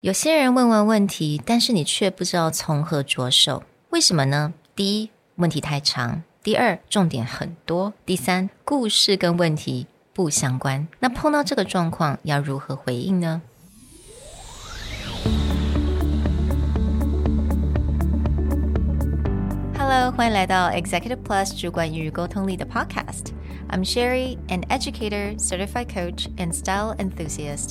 有些人问完问题，但是你却不知道从何着手，为什么呢？第一，问题太长；第二，重点很多；第三，故事跟问题不相关。那碰到这个状况，要如何回应呢？Hello，欢迎来到 Executive Plus 主管与沟通力的 Podcast。I'm Sherry, an educator, certified coach, and style enthusiast.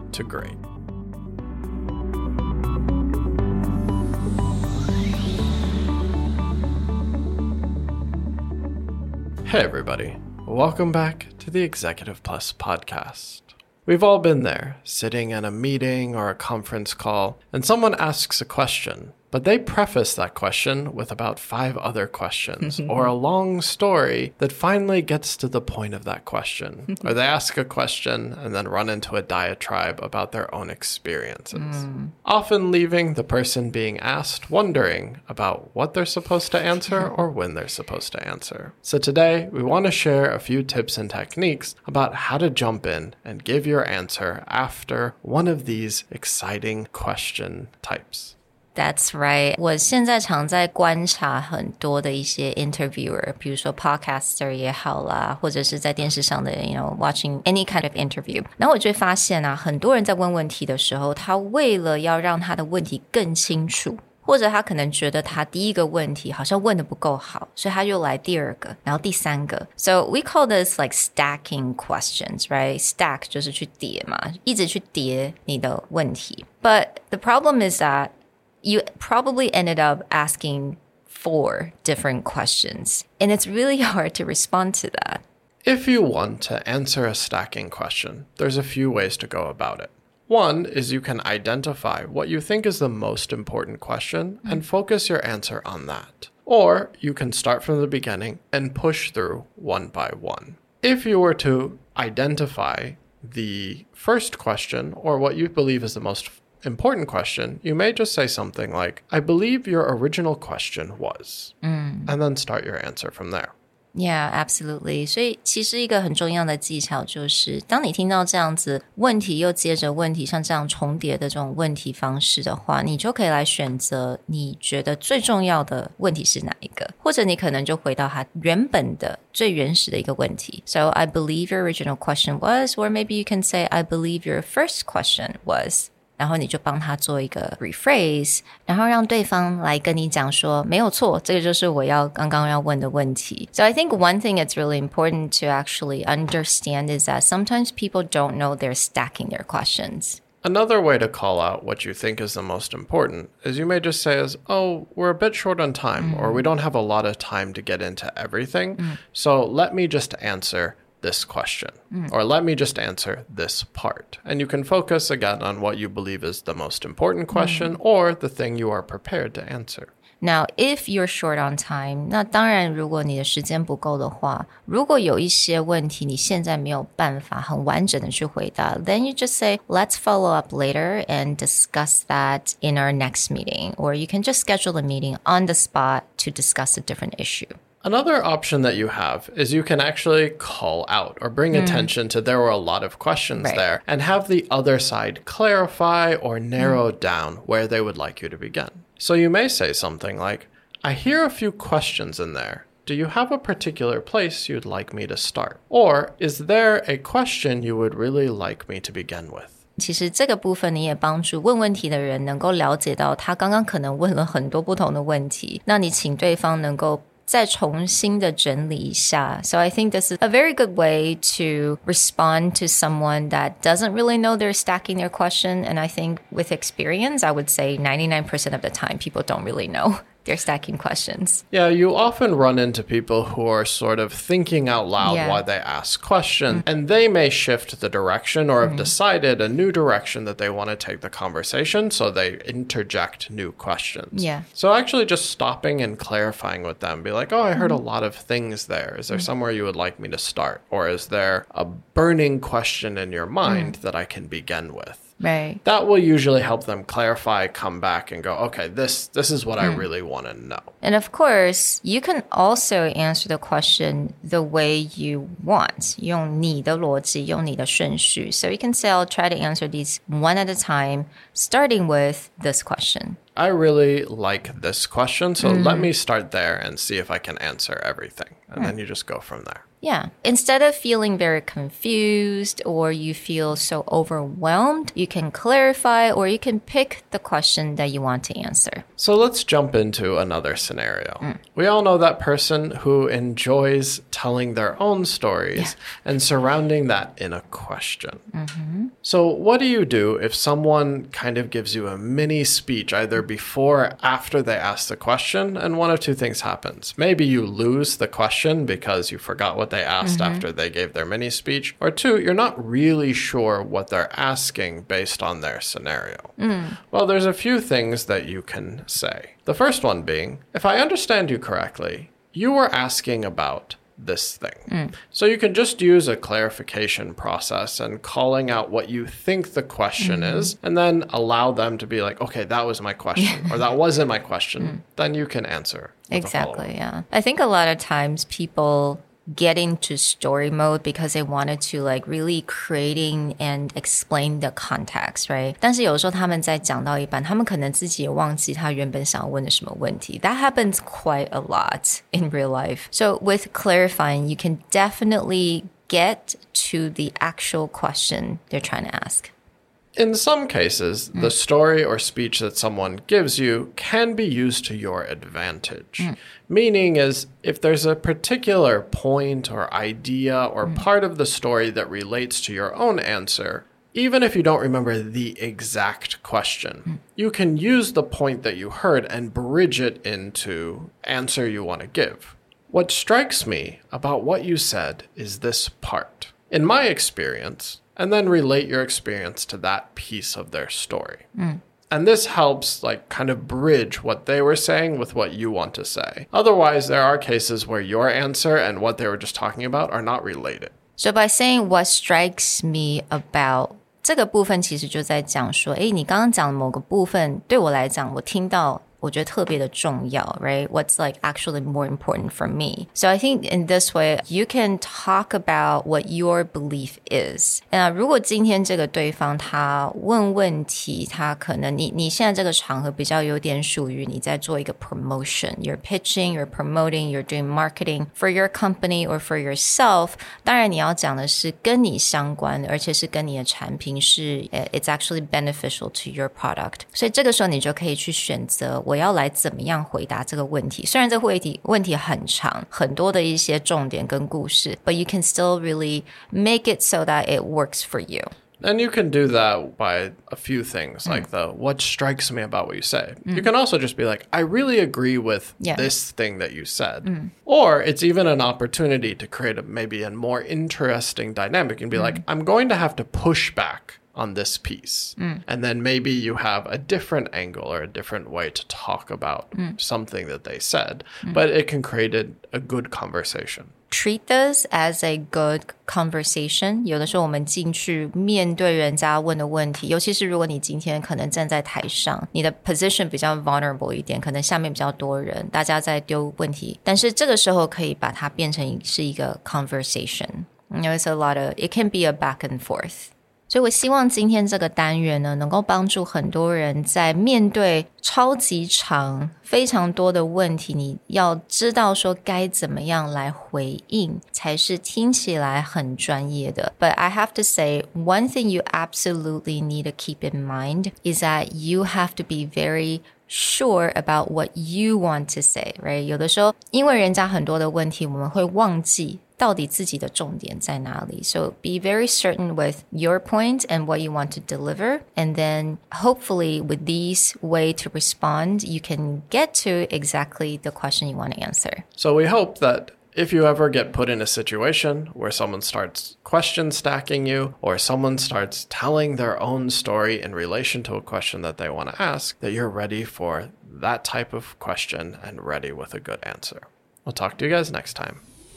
to great. Hey, everybody. Welcome back to the Executive Plus podcast. We've all been there, sitting in a meeting or a conference call, and someone asks a question but they preface that question with about five other questions or a long story that finally gets to the point of that question. or they ask a question and then run into a diatribe about their own experiences, mm. often leaving the person being asked wondering about what they're supposed to answer or when they're supposed to answer. So today, we want to share a few tips and techniques about how to jump in and give your answer after one of these exciting question types. That's right。我现在常在观察很多的一些 interviewer，比如说 podcaster 也好啦，或者是在电视上的，you know watching any kind of interview。然后我就会发现啊，很多人在问问题的时候，他为了要让他的问题更清楚，或者他可能觉得他第一个问题好像问的不够好，所以他又来第二个，然后第三个。So we call this like stacking questions, right? Stack 就是去叠嘛，一直去叠你的问题。But the problem is that you probably ended up asking four different questions. And it's really hard to respond to that. If you want to answer a stacking question, there's a few ways to go about it. One is you can identify what you think is the most important question and mm-hmm. focus your answer on that. Or you can start from the beginning and push through one by one. If you were to identify the first question or what you believe is the most important question, you may just say something like, I believe your original question was, mm. and then start your answer from there. Yeah, absolutely. 所以其实一个很重要的技巧就是，当你听到这样子问题又接着问题，像这样重叠的这种问题方式的话，你就可以来选择你觉得最重要的问题是哪一个，或者你可能就回到它原本的最原始的一个问题。So I believe your original question was, or maybe you can say, I believe your first question was. 然后你就帮他做一个 rephrase，然后让对方来跟你讲说没有错，这个就是我要刚刚要问的问题。So I think one thing it's really important to actually understand is that sometimes people don't know they're stacking their questions. Another way to call out what you think is the most important is you may just say as, "Oh, we're a bit short on time mm. or we don't have a lot of time to get into everything. Mm. So let me just answer this question, mm. or let me just answer this part. And you can focus again on what you believe is the most important question mm. or the thing you are prepared to answer. Now, if you're short on time，那当然，如果你的时间不够的话，如果有一些问题你现在没有办法很完整的去回答，then you just say let's follow up later and discuss that in our next meeting, or you can just schedule a meeting on the spot to discuss a different issue. Another option that you have is you can actually call out or bring mm. attention to there were a lot of questions right. there and have the other side clarify or narrow mm. down where they would like you to begin. So you may say something like, I hear a few questions in there. Do you have a particular place you'd like me to start? Or is there a question you would really like me to begin with? 其实这个部分你也帮助问问题的人能够了解到他刚刚可能问了很多不同的问题，那你请对方能够 再重新的整理一下。So I think this is a very good way to respond to someone that doesn't really know they're stacking their question. And I think with experience, I would say 99% of the time people don't really know. they're stacking questions. Yeah, you often run into people who are sort of thinking out loud Yeah. while they ask questions, mm-hmm. and they may shift the direction or have mm-hmm. decided a new direction that they want to take the conversation, so they interject new questions. Yeah. So actually just stopping and clarifying with them, be like, oh, I heard a mm-hmm. lot of things there. Is there somewhere you would like me to start? Or is there a burning question in your mind that I can begin with? Right. That will usually help them clarify, come back and go, okay, this this is what I really want to know. And of course, you can also answer the question the way you want. 用你的逻辑，用你的顺序. So you can say, I'll try to answer these one at a time, starting with this question. I really like this question, so let me mm-hmm. start there and see if I can answer everything. And then you just go from there. Yeah. Instead of feeling very confused or you feel so overwhelmed, you can clarify or you can pick the question that you want to answer. So let's jump into another scenario. Mm. We all know that person who enjoys telling their own stories and surrounding that in a question. Mm-hmm. So, what do you do if someone kind of gives you a mini speech either before or after they ask the question? And one of two things happens. Maybe you lose the question because you forgot what they asked mm-hmm. after they gave their mini speech, or two, you're not really sure what they're asking based on their scenario. Mm. Well, there's a few things that you can say. The first one being if I understand you correctly, you were asking about this thing. Mm. So you can just use a clarification process and calling out what you think the question mm-hmm. is, and then allow them to be like, okay, that was my question, or that wasn't my question. Mm. Then you can answer. with a follow-up. Exactly, yeah. I think a lot of times people get into story mode because they wanted to like really creating and explain the context, right? 但是有时候他们在讲到一半，他们可能自己也忘记他原本想要问的什么问题。That happens quite a lot in real life. So with clarifying, you can definitely get to the actual question they're trying to ask. In some cases, the mm. story or speech that someone gives you can be used to your advantage. Mm. Meaning is if there's a particular point or idea or mm. part of the story that relates to your own answer, even if you don't remember the exact question, you can use the point that you heard and bridge it into answer you want to give. What strikes me about what you said is this part. In my experience, and then relate your experience to that piece of their story. And this helps, like, kind of bridge what they were saying with what you want to say. Otherwise, there are cases where your answer and what they were just talking about are not related. So by saying what strikes me about 这个部分，其实就在讲说，诶，你刚刚讲的某个部分对我来讲，我听到。 我觉得特别的重要，right? What's like actually more important for me? So I think in this way, you can talk about what your belief is. 那如果今天这个对方他问问题，他可能你你现在这个场合比较有点属于你在做一个 promotion, you're pitching, you're promoting, you're doing marketing for your company or for yourself. 当然你要讲的是跟你相关的，而且是跟你的产品是呃 it's actually beneficial to your product. 所以这个时候你就可以去选择 我要来怎么样回答这个问题。虽然这个问题问题很长，很多的一些重点跟故事，but you can still really make it so that it works for you. And you can do that by a few things, like the what strikes me about what you say. You can also just be like, I really agree with Yeah. this thing that you said. Or it's even an opportunity to create a, maybe a more interesting dynamic and be like, I'm going to have to push back on this piece. And then maybe you have a different angle or a different way to talk about something that they said, but it can create a, a good conversation. treat this as a good conversation。有的时候我们进去面对人家问的问题，尤其是如果你今天可能站在台上，你的 position 比较 vulnerable 一点，可能下面比较多人，大家在丢问题，但是这个时候可以把它变成是一个 conversation。You know, it's a lot of it can be a back and forth. 所以我希望今天这个单元呢，能够帮助很多人在面对超级长、非常多的问题，你要知道说该怎么样来回应，才是听起来很专业的。But I have to say, one thing you absolutely need to keep in mind is that you have to be very sure about what you want to say, right? 有的时候，因为人家很多的问题，我们会忘记到底自己的重点在哪里。So be very certain with your point and what you want to deliver, and then hopefully with these way to respond, you can get to exactly the question you want to answer. So we hope that if you ever get put in a situation where someone starts question stacking you or someone starts telling their own story in relation to a question that they want to ask, that you're ready for that type of question and ready with a good answer. We'll talk to you guys next time.